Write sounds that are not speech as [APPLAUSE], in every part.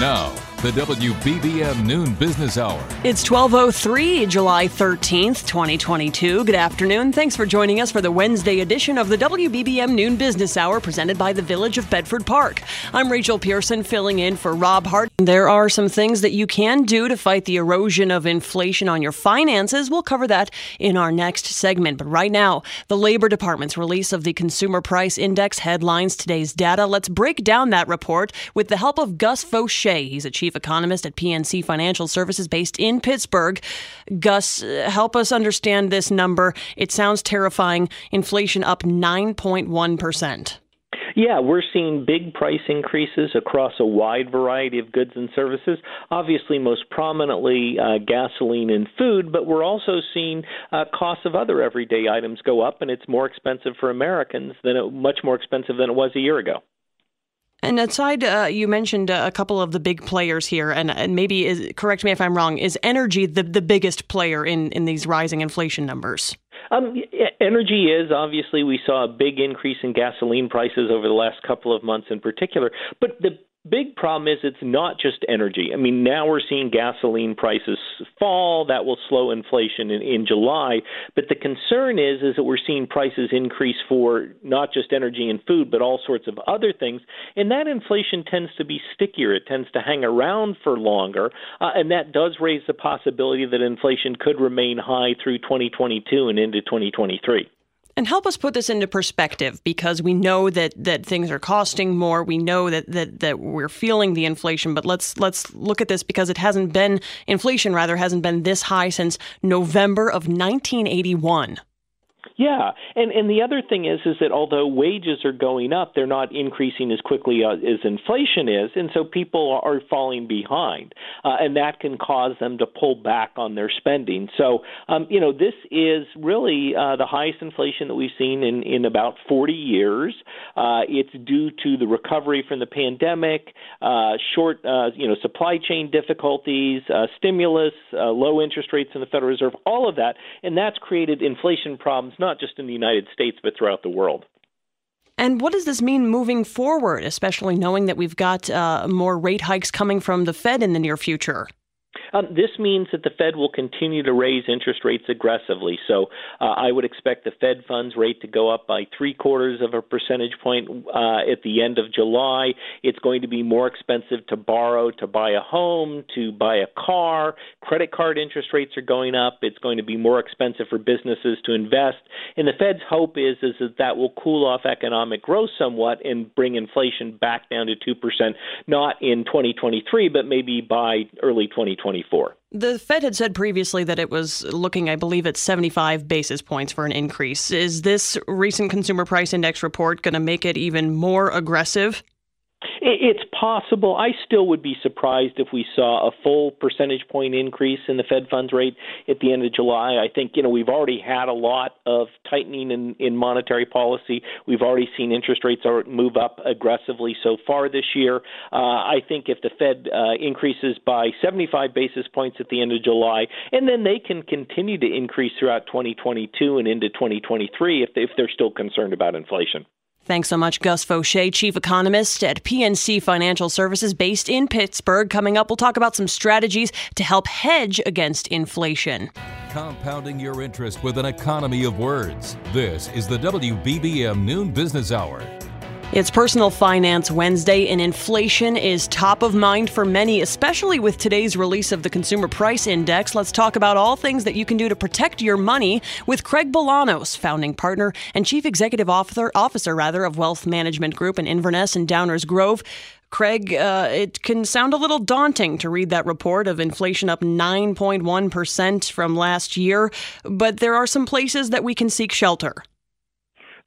Now, the WBBM Noon Business Hour. It's 1203, July 13th, 2022. Good afternoon. Thanks for joining us for the Wednesday edition of the WBBM Noon Business Hour presented by the Village of Bedford Park. I'm Rachel Pearson filling in for Rob Hart. There are some things that you can do to fight the erosion of inflation on your finances. We'll cover that in our next segment. But right now, the Labor Department's release of the Consumer Price Index headlines today's data. Let's break down that report with the help of Gus Faucher. He's a chief economist at PNC Financial Services based in Pittsburgh. Gus, uh, help us understand this number. It sounds terrifying. Inflation up 9.1%. Yeah, we're seeing big price increases across a wide variety of goods and services. Obviously, most prominently uh, gasoline and food, but we're also seeing uh, costs of other everyday items go up, and it's more expensive for Americans than it, much more expensive than it was a year ago. And aside, uh, you mentioned uh, a couple of the big players here, and, and maybe is, correct me if I'm wrong. Is energy the, the biggest player in, in these rising inflation numbers? Um, energy is obviously we saw a big increase in gasoline prices over the last couple of months in particular, but the big problem is it's not just energy. I mean, now we're seeing gasoline prices fall. That will slow inflation in, in July. But the concern is is that we're seeing prices increase for not just energy and food, but all sorts of other things. And that inflation tends to be stickier. It tends to hang around for longer, uh, and that does raise the possibility that inflation could remain high through 2022 and into 2023. And help us put this into perspective because we know that, that things are costing more. We know that, that, that we're feeling the inflation, but let's let's look at this because it hasn't been inflation rather hasn't been this high since November of 1981. Yeah, and and the other thing is is that although wages are going up, they're not increasing as quickly uh, as inflation is, and so people are falling behind, uh, and that can cause them to pull back on their spending. So, um, you know, this is really uh, the highest inflation that we've seen in in about 40 years. Uh, it's due to the recovery from the pandemic, uh, short, uh, you know, supply chain difficulties, stimulus, low interest rates in the Federal Reserve, all of that, and that's created inflation problems. Not not just in the United States, but throughout the world. And what does this mean moving forward, especially knowing that we've got uh, more rate hikes coming from the Fed in the near future? Um, this means that the Fed will continue to raise interest rates aggressively. So uh, I would expect the Fed funds rate to go up by three quarters of a percentage point uh, at the end of July. It's going to be more expensive to borrow, to buy a home, to buy a car. Credit card interest rates are going up. It's going to be more expensive for businesses to invest. And the Fed's hope is is that that will cool off economic growth somewhat and bring inflation back down to two percent, not in 2023, but maybe by early 2024. The Fed had said previously that it was looking, I believe, at 75 basis points for an increase. Is this recent consumer price index report going to make it even more aggressive? It's possible. I still would be surprised if we saw a full percentage point increase in the Fed funds rate at the end of July. I think you know we've already had a lot of tightening in, in monetary policy. We've already seen interest rates move up aggressively so far this year. Uh, I think if the Fed uh, increases by 75 basis points at the end of July, and then they can continue to increase throughout 2022 and into 2023 if, they, if they're still concerned about inflation. Thanks so much, Gus Faucher, Chief Economist at PNC Financial Services based in Pittsburgh. Coming up, we'll talk about some strategies to help hedge against inflation. Compounding your interest with an economy of words. This is the WBBM Noon Business Hour. It's Personal Finance Wednesday, and inflation is top of mind for many, especially with today's release of the Consumer Price Index. Let's talk about all things that you can do to protect your money with Craig Bolanos, founding partner and chief executive officer, officer rather, of Wealth Management Group in Inverness and Downers Grove. Craig, uh, it can sound a little daunting to read that report of inflation up 9.1% from last year, but there are some places that we can seek shelter.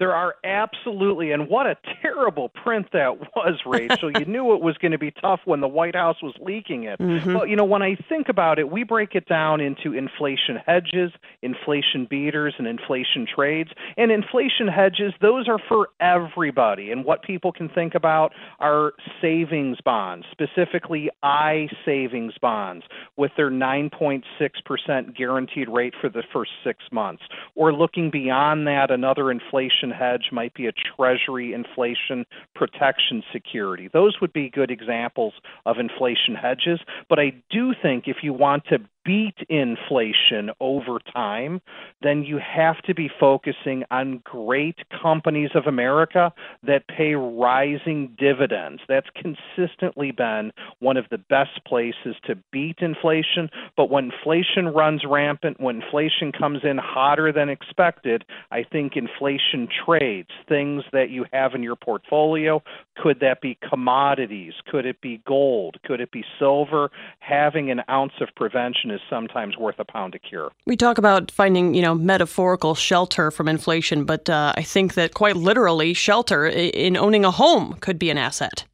There are absolutely, and what a terrible print that was, [LAUGHS] Rachel. you knew it was going to be tough when the White House was leaking it. Mm-hmm. But, you know, when I think about it, we break it down into inflation hedges, inflation beaters, and inflation trades. And inflation hedges, those are for everybody. And what people can think about are savings bonds, specifically I savings bonds with their 9.6% guaranteed rate for the first six months. Or looking beyond that, another inflation inflation hedge might be a treasury inflation protection security. Those would be good examples of inflation hedges. But I do think if you want to beat inflation over time, then you have to be focusing on great companies of America that pay rising dividends. That's consistently been one of the best places to beat inflation. But when inflation runs rampant, when inflation comes in hotter than expected, I think inflation trades, things that you have in your portfolio, could that be commodities? Could it be gold? Could it be silver? Having an ounce of prevention is sometimes worth a pound of cure. We talk about finding, you know, metaphorical shelter from inflation, but uh, I think that quite literally, shelter in owning a home could be an asset.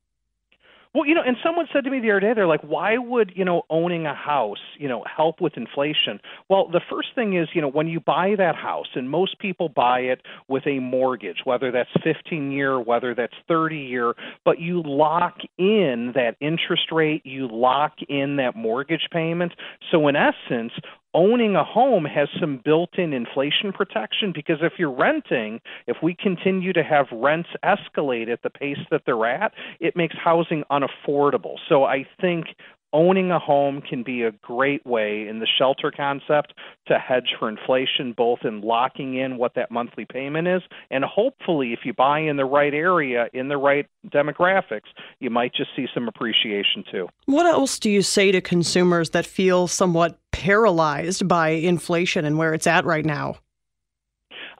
Well, you know, and someone said to me the other day, they're like, why would, you know, owning a house, you know, help with inflation? Well, the first thing is, you know, when you buy that house, and most people buy it with a mortgage, whether that's 15 year, whether that's 30 year, but you lock in that interest rate, you lock in that mortgage payment. So, in essence, owning a home has some built in inflation protection because if you're renting, if we continue to have rents escalate at the pace that they're at, it makes housing unaffordable. So I think owning a home can be a great way in the shelter concept to hedge for inflation, both in locking in what that monthly payment is, and hopefully, if you buy in the right area, in the right demographics, you might just see some appreciation too. What else do you say to consumers that feel somewhat paralyzed by inflation and where it's at right now?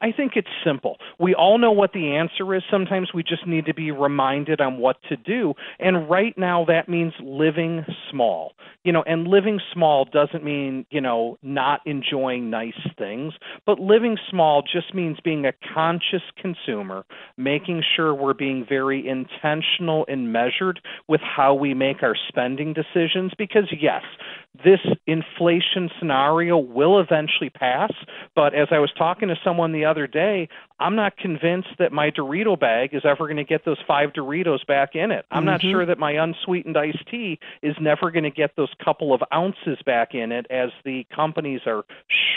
I think it's simple. We all know what the answer is. Sometimes we just need to be reminded on what to do. And right now, that means living small. You know, and living small doesn't mean, you know, not enjoying nice things, but living small just means being a conscious consumer, making sure we're being very intentional and measured with how we make our spending decisions. Because, yes, this inflation scenario will eventually pass. But as I was talking to someone the other day, I'm not convinced that my Dorito bag is ever going to get those five Doritos back in it. I'm mm-hmm. not sure that my unsweetened iced tea is never going to get those couple of ounces back in it as the companies are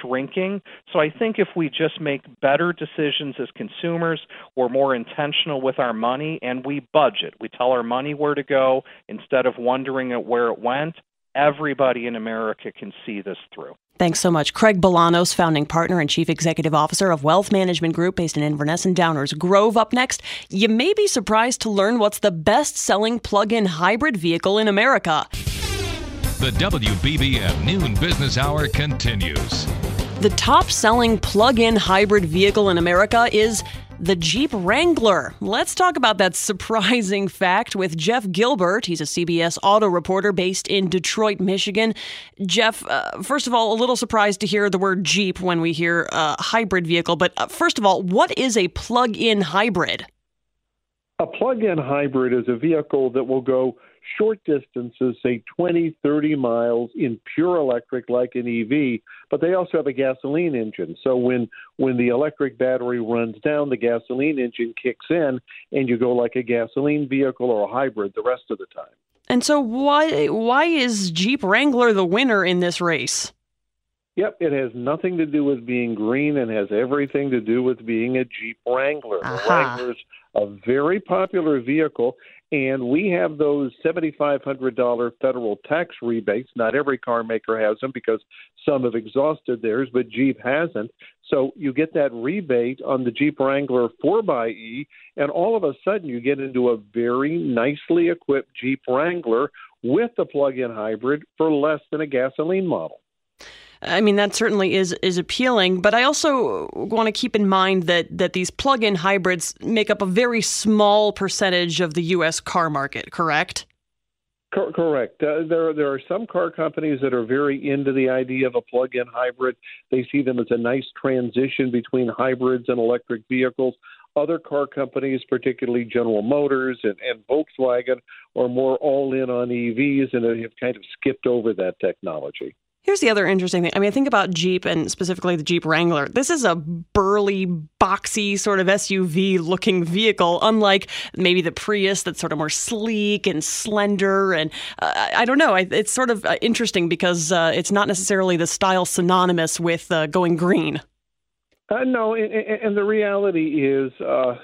shrinking. So I think if we just make better decisions as consumers, we're more intentional with our money and we budget. We tell our money where to go instead of wondering at where it went everybody in America can see this through. Thanks so much. Craig Bolanos, founding partner and chief executive officer of Wealth Management Group based in Inverness and Downers Grove. Up next, you may be surprised to learn what's the best selling plug in hybrid vehicle in America. The WBBM Noon Business Hour continues. The top selling plug in hybrid vehicle in America is the Jeep Wrangler. Let's talk about that surprising [LAUGHS] fact with Jeff Gilbert. He's a CBS auto reporter based in Detroit, Michigan. Jeff, uh, first of all, a little surprised to hear the word Jeep when we hear uh, hybrid vehicle, but uh, first of all, what is a plug in hybrid? A plug in hybrid is a vehicle that will go short distances, say 20, 30 miles in pure electric like an EV, but they also have a gasoline engine. So when when the electric battery runs down, the gasoline engine kicks in and you go like a gasoline vehicle or a hybrid the rest of the time. And so why why is Jeep Wrangler the winner in this race? Yep, it has nothing to do with being green and has everything to do with being a Jeep Wrangler. Uh-huh. The Wrangler's a very popular vehicle, and we have those $7,500 federal tax rebates. Not every car maker has them because some have exhausted theirs, but Jeep hasn't. So you get that rebate on the Jeep Wrangler 4xE, and all of a sudden you get into a very nicely equipped Jeep Wrangler with a plug in hybrid for less than a gasoline model. I mean, that certainly is is appealing, but I also want to keep in mind that that these plug-in hybrids make up a very small percentage of the U.S. car market. Correct? correct. Uh, there, there are some car companies that are very into the idea of a plug-in hybrid. They see them as a nice transition between hybrids and electric vehicles. Other car companies, particularly General Motors and, and Volkswagen, are more all in on EVs and have kind of skipped over that technology. Here's the other interesting thing. I mean, I think about Jeep and specifically the Jeep Wrangler. This is a burly, boxy sort of SUV looking vehicle, unlike maybe the Prius that's sort of more sleek and slender. And uh, I don't know. It's sort of uh, interesting because uh, it's not necessarily the style synonymous with uh, going green. Uh, no, and, and the reality is, uh,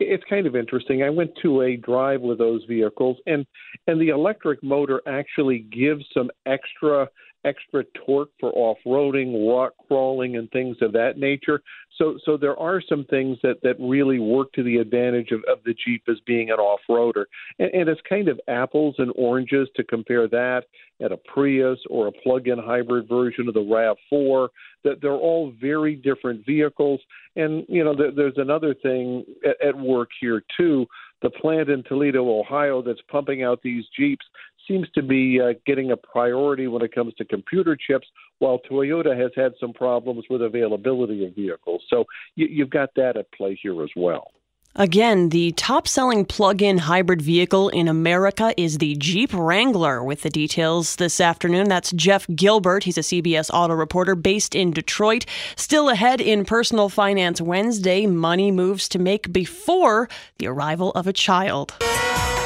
it's kind of interesting. I went to a drive with those vehicles, and and the electric motor actually gives some extra extra torque for off-roading, rock crawling, and things of that nature. So, so there are some things that that really work to the advantage of, of the Jeep as being an off-roader, and, and it's kind of apples and oranges to compare that at a Prius or a plug-in hybrid version of the Rav4. That they're all very different vehicles, and you know, there, there's another thing at, at work here too. The plant in Toledo, Ohio, that's pumping out these Jeeps seems to be uh, getting a priority when it comes to computer chips, while Toyota has had some problems with availability of vehicles. So you, you've got that at play here as well. Again, the top selling plug in hybrid vehicle in America is the Jeep Wrangler. With the details this afternoon, that's Jeff Gilbert. He's a CBS auto reporter based in Detroit. Still ahead in Personal Finance Wednesday, money moves to make before the arrival of a child.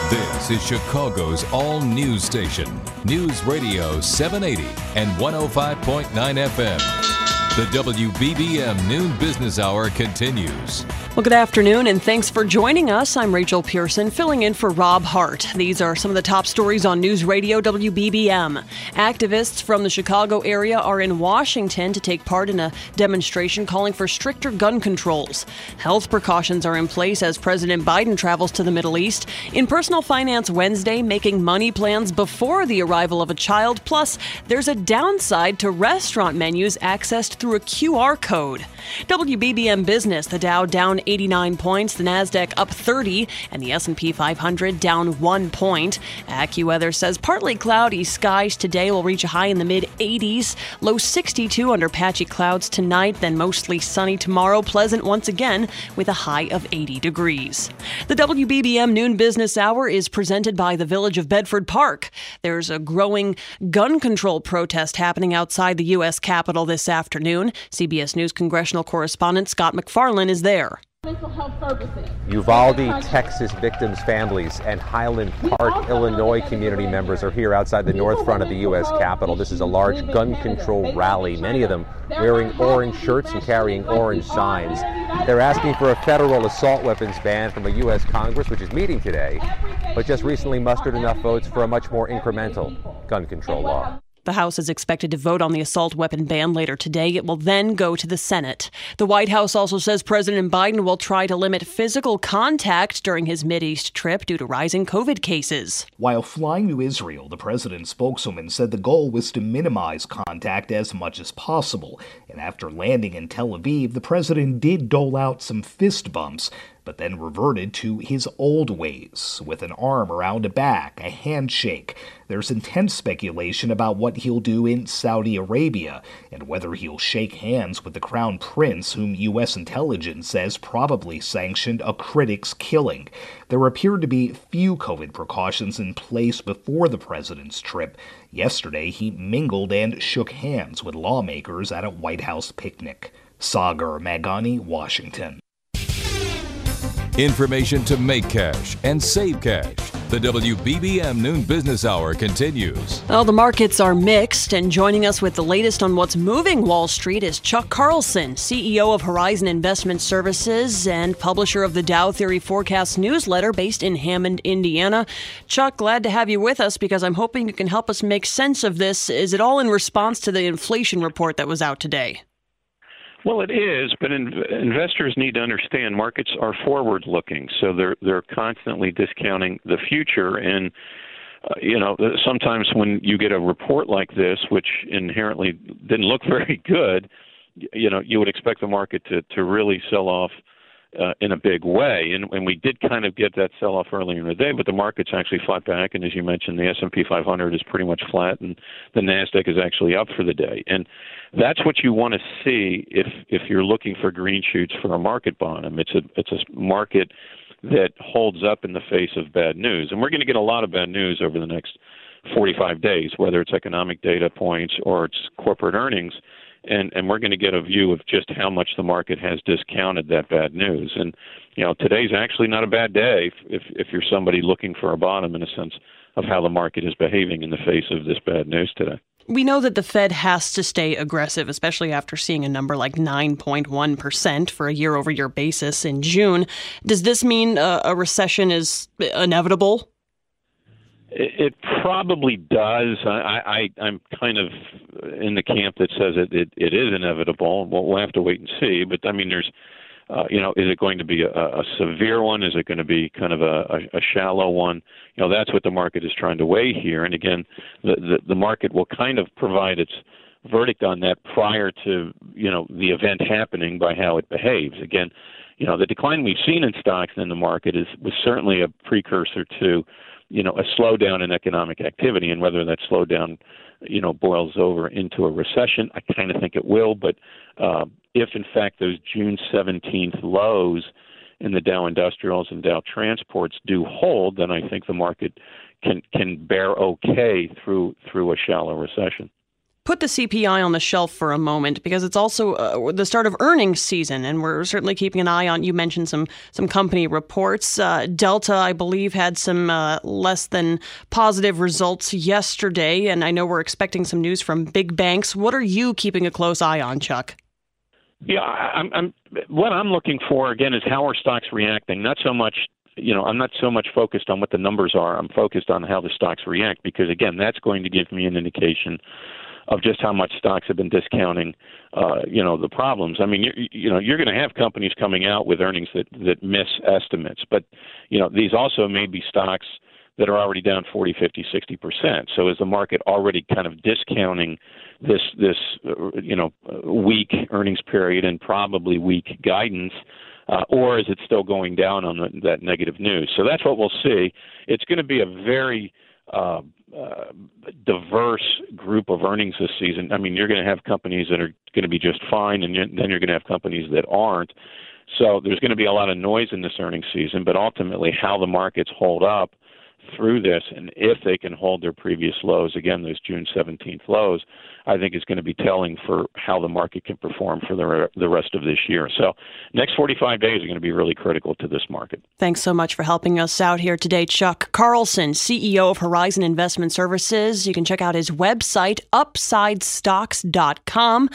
This is Chicago's all news station, News Radio 780 and 105.9 FM. The WBBM Noon Business Hour continues. Well, good afternoon, and thanks for joining us. I'm Rachel Pearson, filling in for Rob Hart. These are some of the top stories on News Radio WBBM. Activists from the Chicago area are in Washington to take part in a demonstration calling for stricter gun controls. Health precautions are in place as President Biden travels to the Middle East. In Personal Finance Wednesday, making money plans before the arrival of a child. Plus, there's a downside to restaurant menus accessed through a QR code. WBBM Business, the Dow down 89 points, the Nasdaq up 30, and the S&P 500 down 1 point. AccuWeather says partly cloudy skies today will reach a high in the mid 80s, low 62 under patchy clouds tonight, then mostly sunny tomorrow, pleasant once again with a high of 80 degrees. The WBBM noon business hour is presented by the Village of Bedford Park. There's a growing gun control protest happening outside the U.S. Capitol this afternoon. CBS News congressional correspondent Scott MacFarlane is there mental health services. Uvalde, Texas victims' families and Highland Park, Illinois community members are here outside the north front of the U.S. Capitol. This is a large gun control rally, many of them wearing orange shirts and carrying orange signs. They're asking for a federal assault weapons ban from a U.S. Congress, which is meeting today, but just recently mustered enough votes for a much more incremental gun control law. The House is expected to vote on the assault weapon ban later today. It will then go to the Senate. The White House also says President Biden will try to limit physical contact during his East trip due to rising COVID cases. While flying to Israel, the president's spokeswoman said the goal was to minimize contact as much as possible. And after landing in Tel Aviv, the president did dole out some fist bumps but then reverted to his old ways, with an arm around a back, a handshake. There's intense speculation about what he'll do in Saudi Arabia, and whether he'll shake hands with the crown prince, whom U.S. intelligence says probably sanctioned a critic's killing. There appeared to be few COVID precautions in place before the president's trip. Yesterday, he mingled and shook hands with lawmakers at a White House picnic. Sagar Meghani, Washington. Information to make cash and save cash. The WBBM Noon Business Hour continues. Well, the markets are mixed, and joining us with the latest on what's moving Wall Street is Chuck Carlson, CEO of Horizon Investment Services and publisher of the Dow Theory Forecast newsletter based in Hammond, Indiana. Chuck, glad to have you with us because I'm hoping you can help us make sense of this. Is it all in response to the inflation report that was out today? Well, it is, but in, investors need to understand markets are forward-looking, so they're they're constantly discounting the future. And uh, you know, sometimes when you get a report like this, which inherently didn't look [LAUGHS] very good, you know, you would expect the market to to really sell off uh, in a big way. And, and we did kind of get that sell off earlier in the day, but the market's actually flat back. And as you mentioned, the S&P 500 is pretty much flat, and the Nasdaq is actually up for the day. And that's what you want to see if if you're looking for green shoots for a market bottom. It's a it's a market that holds up in the face of bad news, and we're going to get a lot of bad news over the next 45 days, whether it's economic data points or it's corporate earnings and and we're going to get a view of just how much the market has discounted that bad news. And you know, today's actually not a bad day if if you're somebody looking for a bottom in a sense of how the market is behaving in the face of this bad news today. We know that the Fed has to stay aggressive, especially after seeing a number like 9.1% for a year over year basis in June. Does this mean a, a recession is inevitable? It, probably does. I, I, I'm kind of in the camp that says it, it, it is inevitable. We'll, we'll have to wait and see. But I mean, there's uh, you know, is it going to be a, a severe one? Is it going to be kind of a, a, a shallow one? You know, that's what the market is trying to weigh here. And again, the, the, the market will kind of provide its verdict on that prior to you know the event happening by how it behaves. Again, you know, the decline we've seen in stocks and in the market is was certainly a precursor to you know a slowdown in economic activity, and whether that slowdown you know boils over into a recession, I kind of think it will. But uh, if in fact those June 17th lows in the Dow Industrials and Dow Transports do hold, then I think the market can can bear okay through through a shallow recession put the CPI on the shelf for a moment because it's also uh, the start of earnings season, and we're certainly keeping an eye on. You mentioned some some company reports. Uh, Delta, I believe, had some uh, less than positive results yesterday, and I know we're expecting some news from big banks. What are you keeping a close eye on, Chuck? Yeah, I'm, I'm what I'm looking for again is how are stocks reacting. Not so much, you know, I'm not so much focused on what the numbers are. I'm focused on how the stocks react because again, that's going to give me an indication of just how much stocks have been discounting, uh, you know, the problems. I mean, you, you know, you're going to have companies coming out with earnings that that miss estimates, but you know, these also may be stocks that are already down 40, 50, 60 percent. So is the market already kind of discounting this this uh, you know weak earnings period and probably weak guidance? Uh, or is it still going down on the, that negative news? So that's what we'll see. It's going to be a very uh, uh, diverse group of earnings this season. I mean, you're going to have companies that are going to be just fine, and then you're going to have companies that aren't. So there's going to be a lot of noise in this earnings season, but ultimately, how the markets hold up through this, and if they can hold their previous lows, again, those June 17th lows, I think is going to be telling for how the market can perform for the, the rest of this year. So, next 45 days are going to be really critical to this market. Thanks so much for helping us out here today, Chuck Carlson, CEO of Horizon Investment Services. You can check out his website, upsidestocks.com.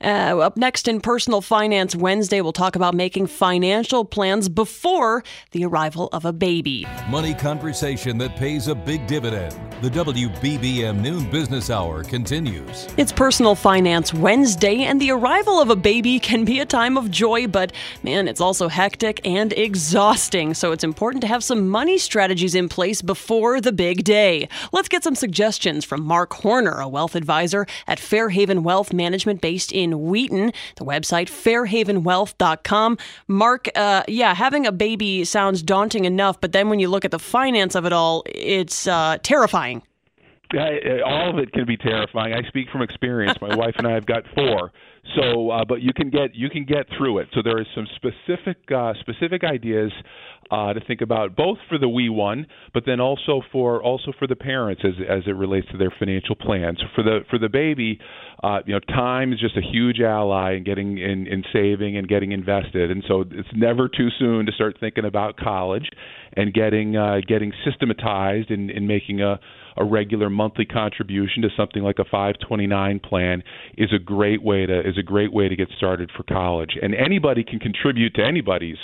Uh, up next in Personal Finance Wednesday, we'll talk about making financial plans before the arrival of a baby. Money conversation that pays a big dividend. The WBBM Noon Business Hour continues. It's Personal Finance Wednesday, and the arrival of a baby can be a time of joy, but man, it's also hectic and exhausting. So it's important to have some money strategies in place before the big day. Let's get some suggestions from Mark Horner, a wealth advisor at Fairhaven Wealth Management based in Wheaton. The website, fairhavenwealth.com. Mark, uh, yeah, having a baby sounds daunting enough, but then when you look at the finance of it all, it's uh, terrifying. All of it can be terrifying. I speak from experience. My wife and I have got four, so uh, but you can get you can get through it. So there is some specific uh, specific ideas uh, to think about, both for the wee one, but then also for also for the parents as as it relates to their financial plans. For the for the baby, uh, you know, time is just a huge ally in getting in in saving and getting invested, and so it's never too soon to start thinking about college and getting uh, getting systematized in, in making a a regular monthly contribution to something like a 529 plan is a great way to is a great way to get started for college. And anybody can contribute to anybody's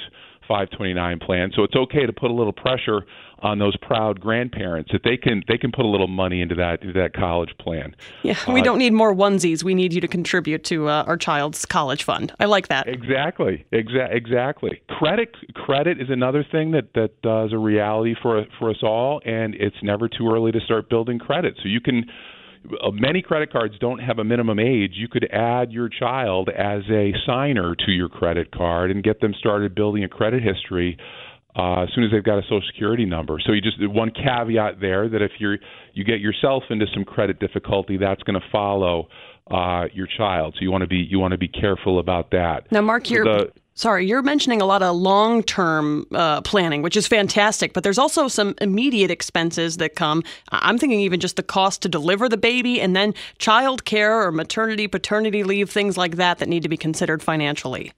529 plan. So it's okay to put a little pressure on those proud grandparents that they can they can put a little money into that into that college plan. Yeah, we uh, don't need more onesies. We need you to contribute to uh, our child's college fund. I like that. Exactly. Exa- exactly. Credit credit is another thing that that uh, is a reality for for us all, and it's never too early to start building credit. So you can uh, many credit cards don't have a minimum age. You could add your child as a signer to your credit card and get them started building a credit history uh, as soon as they've got a social security number. So you just one caveat there that if you're you get yourself into some credit difficulty, that's going to follow uh, your child. So you want to be you want to be careful about that. Now, Mark, you're the, sorry, you're mentioning a lot of long term uh, planning, which is fantastic, but there's also some immediate expenses that come. I'm thinking even just the cost to deliver the baby, and then child care or maternity, paternity leave, things like that that need to be considered financially.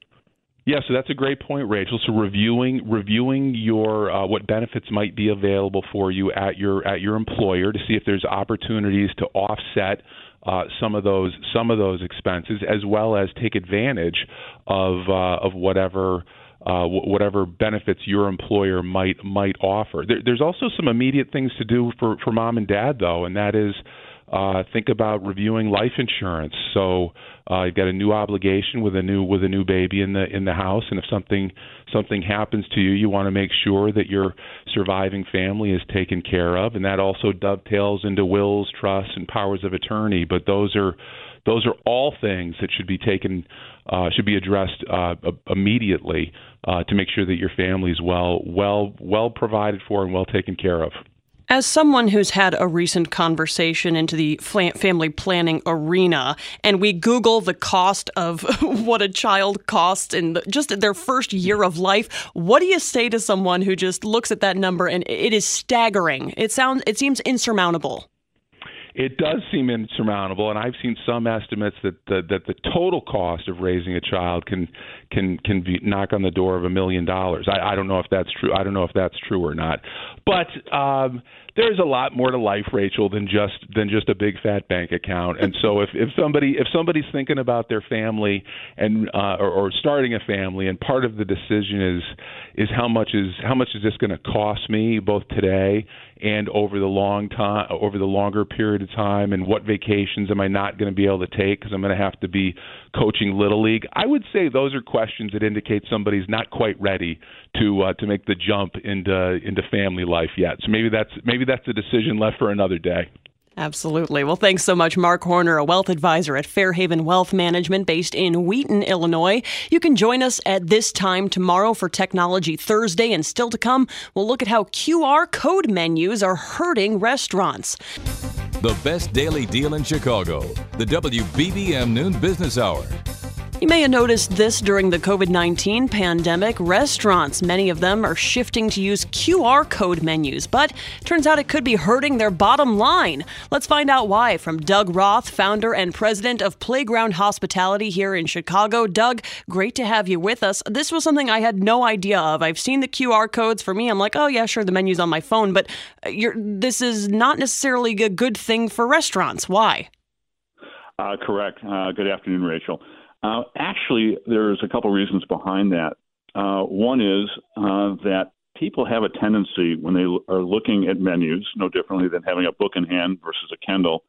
Yeah, so that's a great point, Rachel. So reviewing reviewing your uh, what benefits might be available for you at your at your employer to see if there's opportunities to offset uh, some of those some of those expenses, as well as take advantage of uh, of whatever. Uh, whatever benefits your employer might might offer. There, there's also some immediate things to do for, for mom and dad, though, and that is uh, think about reviewing life insurance. So uh, you've got a new obligation with a new with a new baby in the in the house, and if something something happens to you, you want to make sure that your surviving family is taken care of, and that also dovetails into wills, trusts, and powers of attorney. But those are those are all things that should be taken uh, should be addressed uh, immediately uh, to make sure that your family is well well well provided for and well taken care of. As someone who's had a recent conversation into the family planning arena, and we Google the cost of [LAUGHS] what a child costs in the, just their first year of life, what do you say to someone who just looks at that number and it is staggering? It sounds, it seems insurmountable it does seem insurmountable, and I've seen some estimates that the, that the total cost of raising a child can can can be knock on the door of a million dollars. I, I don't know if that's true. I don't know if that's true or not, but um, there's a lot more to life, Rachel, than just than just a big fat bank account. And so if if somebody if somebody's thinking about their family and uh, or, or starting a family, and part of the decision is is how much is how much is this going to cost me both today and over the long time over the longer period of time and what vacations am I not going to be able to take because I'm going to have to be coaching little league I would say those are questions that indicate somebody's not quite ready to uh, to make the jump into into family life yet so maybe that's maybe that's a decision left for another day Absolutely. Well, thanks so much, Mark Horner, a wealth advisor at Fairhaven Wealth Management based in Wheaton, Illinois. You can join us at this time tomorrow for Technology Thursday, and still to come, we'll look at how QR code menus are hurting restaurants. The best daily deal in Chicago, the WBBM Noon Business Hour. You may have noticed this during the COVID 19 pandemic. Restaurants, many of them, are shifting to use QR code menus, but turns out it could be hurting their bottom line. Let's find out why from Doug Roth, founder and president of Playground Hospitality here in Chicago. Doug, great to have you with us. This was something I had no idea of. I've seen the QR codes. For me, I'm like, oh, yeah, sure, the menu's on my phone, but uh, this is not necessarily a good thing for restaurants. Why? Uh, correct. Uh, good afternoon, Rachel. Uh, actually, there's a couple reasons behind that. Uh, one is uh, that people have a tendency when they are looking at menus, no differently than having a book in hand versus a Kindle,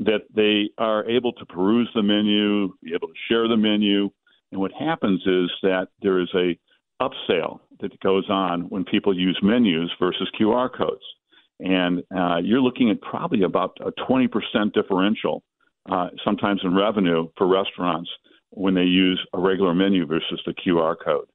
that they are able to peruse the menu, be able to share the menu, and what happens is that there is a upsell that goes on when people use menus versus QR codes, and uh, you're looking at probably about a 20% differential, uh, sometimes in revenue for restaurants when they use a regular menu versus the QR code.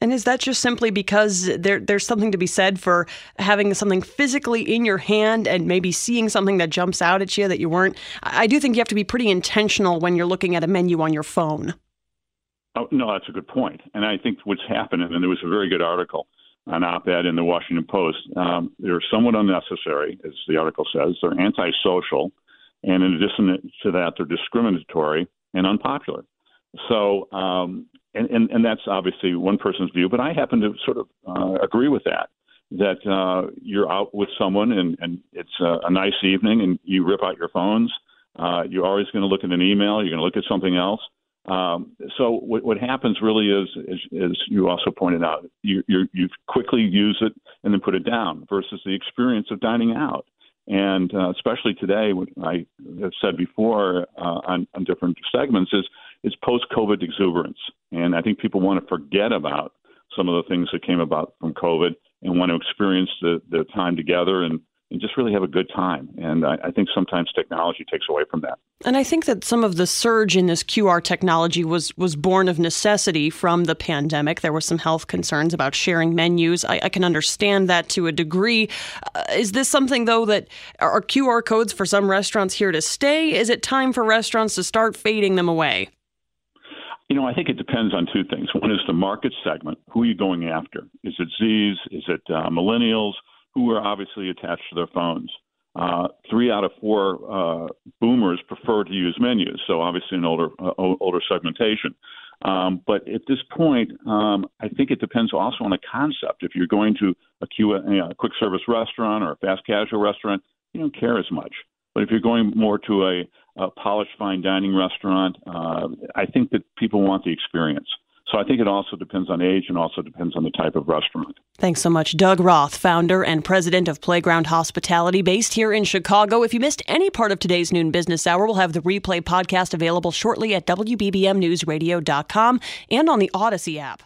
And is that just simply because there, there's something to be said for having something physically in your hand and maybe seeing something that jumps out at you that you weren't? I do think you have to be pretty intentional when you're looking at a menu on your phone. Oh, no, that's a good point. And I think what's happening, and there was a very good article, an op ed in the Washington Post, um, they're somewhat unnecessary, as the article says. They're antisocial. And in addition to that, they're discriminatory and unpopular. So, um, and, and, and that's obviously one person's view, but I happen to sort of uh, agree with that. That uh, you're out with someone and, and it's a, a nice evening and you rip out your phones. Uh, you're always going to look at an email. You're going to look at something else. Um, so what, what happens really is, is, as you also pointed out, you, you, you quickly use it and then put it down versus the experience of dining out. And uh, especially today, what I have said before uh, on, on different segments is is post-COVID exuberance, and I think people want to forget about some of the things that came about from COVID and want to experience the the time together and and just really have a good time. And I, I, think sometimes technology takes away from that. And I think that some of the surge in this QR technology was was born of necessity from the pandemic. There were some health concerns about sharing menus. I, I can understand that to a degree. Uh, is this something though that are QR codes for some restaurants here to stay? Is it time for restaurants to start fading them away? You know, I think it depends on two things. One is the market segment. Who are you going after? Is it Z's? Is it uh, millennials who are obviously attached to their phones? Uh, three out of four uh, boomers prefer to use menus, so obviously an older uh, older segmentation. Um, but at this point, um, I think it depends also on the concept. If you're going to a, a quick service restaurant or a fast casual restaurant, you don't care as much. But if you're going more to a, a polished fine dining restaurant, uh, I think that people want the experience. So I think it also depends on age and also depends on the type of restaurant. Thanks so much, Doug Roth, founder and president of Playground Hospitality, based here in Chicago. If you missed any part of today's noon business hour, we'll have the replay podcast available shortly at WBBMNewsRadio.com and on the Audacy app.